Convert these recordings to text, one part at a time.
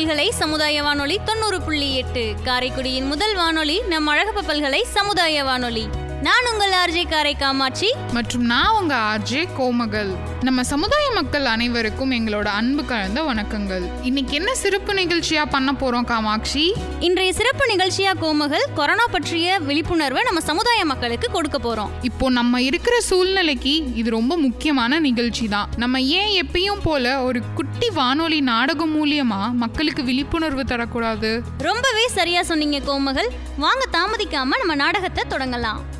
பல்கலை சமுதாய வானொலி தொண்ணூறு புள்ளி எட்டு. காரைக்குடியின் முதல் வானொலி நம் அழகப்ப பல்கலை சமுதாய வானொலி. நான் உங்கள் ஆர்ஜே காரை காமாட்சி. மற்றும் நான் உங்க ஆர்ஜே கோமகள். நம்ம சமுதாய மக்கள் அனைவருக்கும் எங்களோட அன்பு கலந்த வணக்கங்கள். இன்னைக்கு என்ன சிறப்பு நிகழ்ச்சியா பண்ண போறோம் காமாட்சி? இன்றைய சிறப்பு நிகழ்ச்சியா கோமகள் கொரோனா பற்றிய விழிப்புணர்வை நம்ம சமுதாய மக்களுக்கு கொடுக்க போறோம். இப்போ நம்ம இருக்கிற சூழ்நிலைக்கு இது ரொம்ப முக்கியமான நிகழ்ச்சி தான். நம்ம ஏன் எப்பயும் போல ஒரு குட்டி வானொலி நாடகம் மூலியமா மக்களுக்கு விழிப்புணர்வு தரக்கூடாது? ரொம்பவே சரியா சொன்னீங்க கோமகள். வாங்க தாமதிக்காம நம்ம நாடகத்தை தொடங்கலாம்.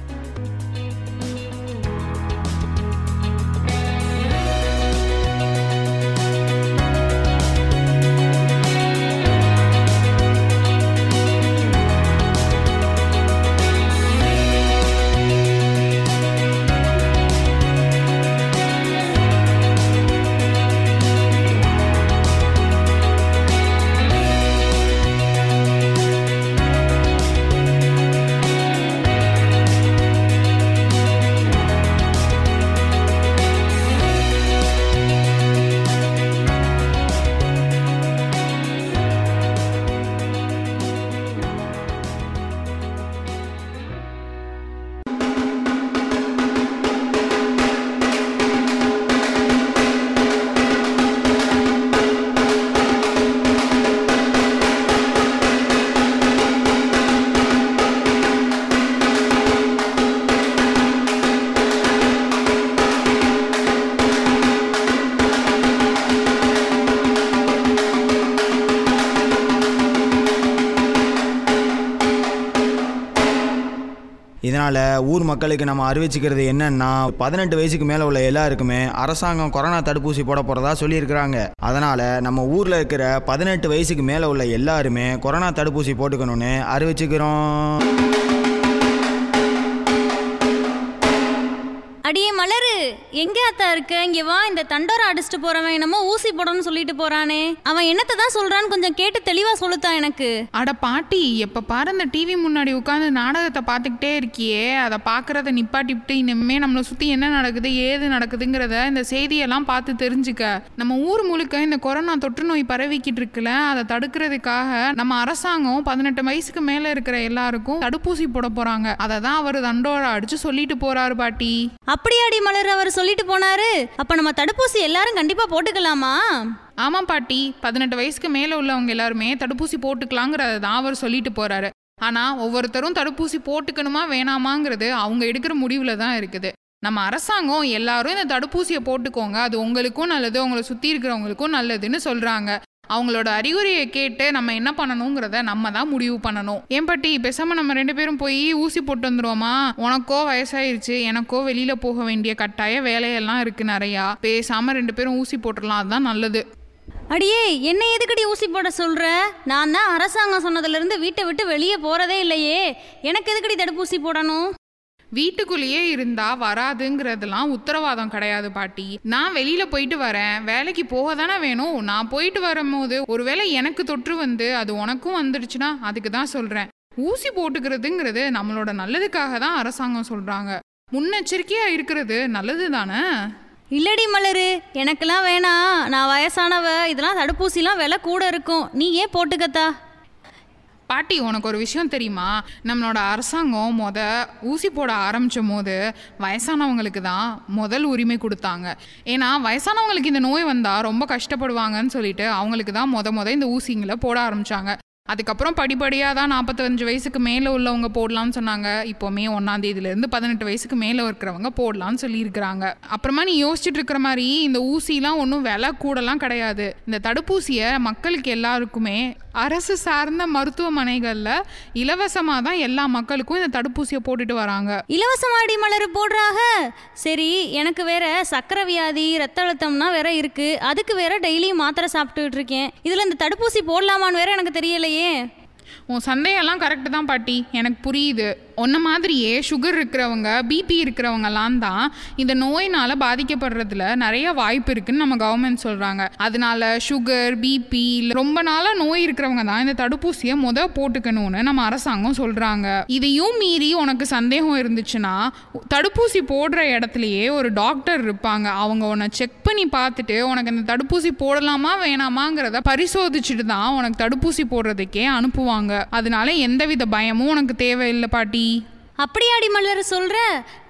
இதனால் ஊர் மக்களுக்கு நம்ம அறிவிச்சுக்கிறது என்னன்னா பதினெட்டு வயசுக்கு மேலே உள்ள எல்லாருக்குமே அரசாங்கம் கொரோனா தடுப்பூசி போட போகிறதா சொல்லியிருக்கிறாங்க. அதனால் நம்ம ஊரில் இருக்கிற பதினெட்டு வயசுக்கு மேலே உள்ள எல்லாருமே கொரோனா தடுப்பூசி போட்டுக்கணும்னு அறிவிச்சுக்கிறோம். அடியே மலரு எங்க அத்தா இருக்க? இங்க வா இந்த தண்டோரை அடிச்சுட்டு போறவன் என்னமோ ஊசி போடணும்னு சொல்லிட்டு போறானே. அவன் என்னத்தை தான் சொல்றான்னு கொஞ்சம் கேட்டு தெளிவா சொல்லுத்தா எனக்கு. அட பாட்டி எப்ப பாரு அந்த டிவி முன்னாடி உட்காந்து நாடகத்தை பார்த்துக்கிட்டே இருக்கியே. அதை பார்க்கறத நிப்பாட்டிவிட்டு இனிமே நம்மளை சுத்தி என்ன நடக்குது ஏது நடக்குதுங்கிறத இந்த செய்தியெல்லாம் பார்த்து தெரிஞ்சுக்க. நம்ம ஊர் முழுக்க இந்த கொரோனா தொற்று நோய் பரவிக்கிட்டு இருக்குல்ல அதை தடுக்கிறதுக்காக நம்ம அரசாங்கம் பதினெட்டு வயசுக்கு மேல இருக்கிற எல்லாருக்கும் தடுப்பூசி போட போறாங்க. அதை தான் அவர் தண்டோர அடிச்சு சொல்லிட்டு போறாரு பாட்டி. அப்படியாடி மலர் அவர் சொல்லிட்டு போனாரு. அப்ப நம்ம தடுப்பூசி எல்லாரும் கண்டிப்பா போட்டுக்கலாமா? ஆமாம் பாட்டி பதினெட்டு வயசுக்கு மேலே உள்ளவங்க எல்லாருமே தடுப்பூசி போட்டுக்கலாங்கிறத தான் அவர் சொல்லிட்டு போறாரு. ஆனால் ஒவ்வொருத்தரும் தடுப்பூசி போட்டுக்கணுமா வேணாமாங்கிறது அவங்க எடுக்கிற முடிவில் தான் இருக்குது. நம்ம அரசாங்கம் எல்லாரும் இந்த தடுப்பூசியை போட்டுக்கோங்க. அது உங்களுக்கும் நல்லது உங்களை சுற்றி இருக்கிறவங்களுக்கும் நல்லதுன்னு சொல்கிறாங்க அவங்களோட அறிகுறியை கேட்டு நம்ம என்ன பண்ணணுங்கிறத நம்ம தான் முடிவு பண்ணணும். ஏன் பாட்டி பேசாமல் நம்ம ரெண்டு பேரும் போய் ஊசி போட்டு வந்துருவோமா? உனக்கோ வயசாயிருச்சு எனக்கோ வெளியில் போக வேண்டிய கட்டாய வேலையெல்லாம் இருக்குது நிறையா. பேசாமல் ரெண்டு பேரும் ஊசி போட்டுடலாம் அதுதான் நல்லது. அடியே என்ன எதுக்கடி ஊசி போட சொல்ற? நான் தான் அரசாங்கம் சொன்னதுல இருந்து வீட்டை விட்டு வெளியே போறதே இல்லையே. எனக்கு எதுக்கடி தடுப்பூசி போடணும்? வீட்டுக்குள்ளேயே இருந்தா வராதுங்கிறதுலாம் உத்தரவாதம் கிடையாது பாட்டி. நான் வெளியில போயிட்டு வரேன். வேலைக்கு போக தானே வேணும். நான் போயிட்டு வரும்போது ஒருவேளை எனக்கு தொற்று வந்து அது உனக்கும் வந்துடுச்சுன்னா அதுக்கு தான் சொல்றேன். ஊசி போட்டுக்கிறதுங்கிறது நம்மளோட நல்லதுக்காக தான் அரசாங்கம் சொல்றாங்க. முன்னெச்சரிக்கையா இருக்கிறது நல்லது தானே? இல்லடி மலரு எனக்கெல்லாம் வேணாம். நான் வயசானவ இதெல்லாம் தடுப்பூசிலாம் விலை கூட இருக்கும். நீ ஏன் போட்டுக்கத்தா? பாட்டி உனக்கு ஒரு விஷயம் தெரியுமா? நம்மளோட அரசாங்கம் மொத ஊசி போட ஆரம்பித்த போது வயசானவங்களுக்கு தான் முதல் உரிமை கொடுத்தாங்க. ஏன்னா வயசானவங்களுக்கு இந்த நோய் வந்தால் ரொம்ப கஷ்டப்படுவாங்கன்னு சொல்லிட்டு அவங்களுக்கு தான் மொத மொதல் இந்த ஊசிங்களை போட ஆரம்பித்தாங்க அதுக்கப்புறம் படிப்படியாக தான் நாற்பத்தஞ்சு வயசுக்கு மேலே உள்ளவங்க போடலாம்னு சொன்னாங்க. இப்போ மே பதினெட்டு வயசுக்கு மேலே இருக்கிறவங்க போடலாம்னு சொல்லியிருக்கிறாங்க. அப்புறமா நீ யோசிச்சுட்டு இருக்கிற மாதிரி இந்த ஊசிலாம் ஒன்றும் விலை கூடலாம் கிடையாது. இந்த தடுப்பூசியை மக்களுக்கு எல்லாருக்குமே அரசு சார்ந்த மருத்துவமனைகளில் இலவசமாக தான் எல்லா மக்களுக்கும் இந்த தடுப்பூசியை போட்டுட்டு வராங்க. இலவசமாடி மலர் போடுறாக. சரி எனக்கு வேற சக்கரை வியாதி ரத்த அழுத்தம்னா வேற இருக்கு. அதுக்கு வேற டெய்லியும் மாத்திரை சாப்பிட்டுட்டு இருக்கேன். இதுல இந்த தடுப்பூசி போடலாமான்னு வேற எனக்கு தெரியலையே. உன் சந்தேகம்லாம் கரெக்டு தான் பாட்டி. எனக்கு புரியுது. உன்ன மாதிரியே சுகர் இருக்கிறவங்க பிபி இருக்கிறவங்கலாம் தான் இந்த நோயினால் பாதிக்கப்படுறதுல நிறைய வாய்ப்பு இருக்குன்னு நம்ம கவர்மெண்ட் சொல்கிறாங்க அதனால சுகர் பிபி ரொம்ப நாளாக நோய் இருக்கிறவங்க தான் இந்த தடுப்பூசியை முத போட்டுக்கணும்னு நம்ம அரசாங்கம் சொல்கிறாங்க இதையும் மீறி உனக்கு சந்தேகம் இருந்துச்சுன்னா தடுப்பூசி போடுற இடத்துலையே ஒரு டாக்டர் இருப்பாங்க. அவங்க உன்னை செக் பண்ணி பார்த்துட்டு உனக்கு இந்த தடுப்பூசி போடலாமா வேணாமாங்கிறத பரிசோதிச்சுட்டு தான் உனக்கு தடுப்பூசி போடுறதுக்கே அனுப்புவாங்க. அதனால எந்தவித பயமும் உனக்கு தேவையில்லை பாட்டி. அப்படியாடி மலர் சொல்ற?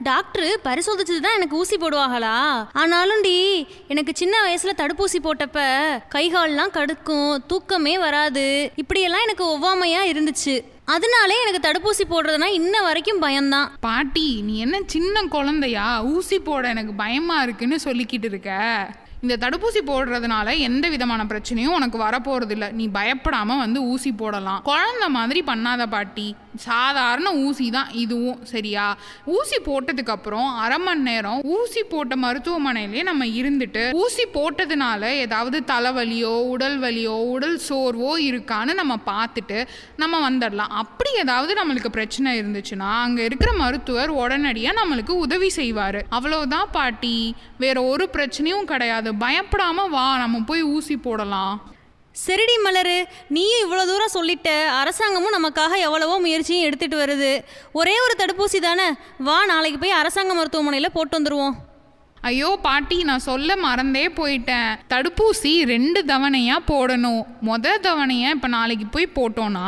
டாக்டர் பரிசோதிச்சது தான் எனக்கு ஊசி போடுவாங்களா? ஆனாலும் டி எனக்கு சின்ன வயசுல தடுப்பூசி போட்டப்ப கை கால்லாம் கடுக்கும் தூக்கமே வராது. இப்படியெல்லாம் எனக்கு ஒவ்வாமையா இருந்துச்சு. அதனாலே எனக்கு தடுப்பூசி போடுறதுனா இன்ன வரைக்கும் பயம்தான். பாட்டி நீ என்ன சின்ன குழந்தையா? ஊசி போட எனக்கு பயமா இருக்குன்னு சொல்லிக்கிட்டு இருக்க. இந்த தடுப்பூசி போடுறதுனால எந்த விதமான பிரச்சனையும் உனக்கு வரப்போறது நீ பயப்படாம வந்து ஊசி போடலாம். குழந்தை மாதிரி பண்ணாத பாட்டி. சாதாரண ஊசி தான் இதுவும் சரியா? ஊசி போட்டதுக்கு அப்புறம் அரை மணி நேரம் ஊசி போட்ட மருத்துவமனையிலே நம்ம இருந்துட்டு ஊசி போட்டதுனால ஏதாவது தலைவலியோ உடல் வலியோ உடல் சோர்வோ இருக்கான்னு நம்ம பார்த்துட்டு நம்ம வந்துடலாம். அப்படி ஏதாவது நம்மளுக்கு பிரச்சனை இருந்துச்சுன்னா அங்கே இருக்கிற மருத்துவர் உடனடியாக நம்மளுக்கு உதவி செய்வார். அவ்வளோதான் பாட்டி. வேற ஒரு பிரச்சனையும் கிடையாது. பயப்படாம வா நம்ம போய் ஊசி போடலாம். சரிடி மலரு நீயும் இவ்வளோ தூரம் சொல்லிட்ட அரசாங்கமும் நமக்காக எவ்வளவோ முயற்சியும் எடுத்துகிட்டு வருது. ஒரே ஒரு தடுப்பூசி தானே? வா நாளைக்கு போய் அரசாங்க மருத்துவமனையில் போட்டு வந்துடுவோம் ஐயோ பாட்டி நான் சொல்ல மறந்தே போயிட்டேன். தடுப்பூசி ரெண்டு தவணையா போடணும். மொத தவணையை இப்போ நாளைக்கு போய் போட்டோம்னா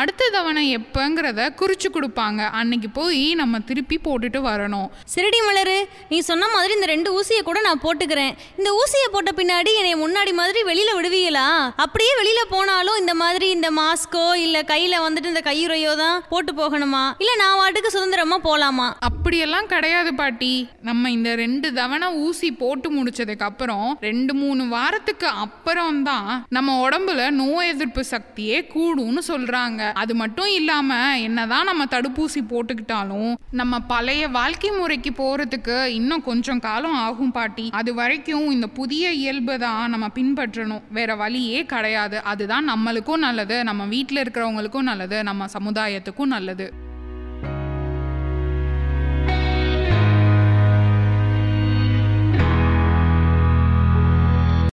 அடுத்த தவணை எப்போங்கிறத குறிச்சு கொடுப்பாங்க. அன்னைக்கு போய் நம்ம திருப்பி போட்டுட்டு வரணும். சரிடி மலரு நீ சொன்ன மாதிரி இந்த ரெண்டு ஊசியை கூட நான் போட்டுக்கிறேன். இந்த ஊசியை போட்ட பின்னாடி என்னை முன்னாடி மாதிரி வெளியில விடுவீங்களா? அப்படியே வெளியில போனாலும் இந்த மாதிரி இந்த மாஸ்கோ இல்ல கையில வந்துட்டு இந்த கையுறையோ தான் போட்டு போகணுமா? இல்ல நான் வாட்டுக்கு சுதந்திரமா போலாமா? அப்படியெல்லாம் கிடையாது பாட்டி. நம்ம இந்த ரெண்டு தவணை ஊசி போட்டு முடிச்சதுக்கு அப்புறம் ரெண்டு மூணு வாரத்துக்கு அப்புறம் தான் நம்ம உடம்புல நோய் எதிர்ப்பு சக்தியே கூடும்னு சொல்றாங்க. அது மட்டும் இல்லாம என்னதான் நம்ம தடுப்பூசி போட்டுக்கிட்டாலும் நம்ம பழைய வாழ்க்கை முறைக்கு போறதுக்கு இன்னும் கொஞ்சம் காலம் ஆகும் பாட்டி. அது வரைக்கும் இந்த புதிய இயல்பு தான் நம்ம பின்பற்றணும். வேற வழியே கிடையாது. அதுதான் நம்மளுக்கும் நல்லது நம்ம வீட்டில் இருக்கிறவங்களுக்கும் நல்லது நம்ம சமுதாயத்துக்கும் நல்லது.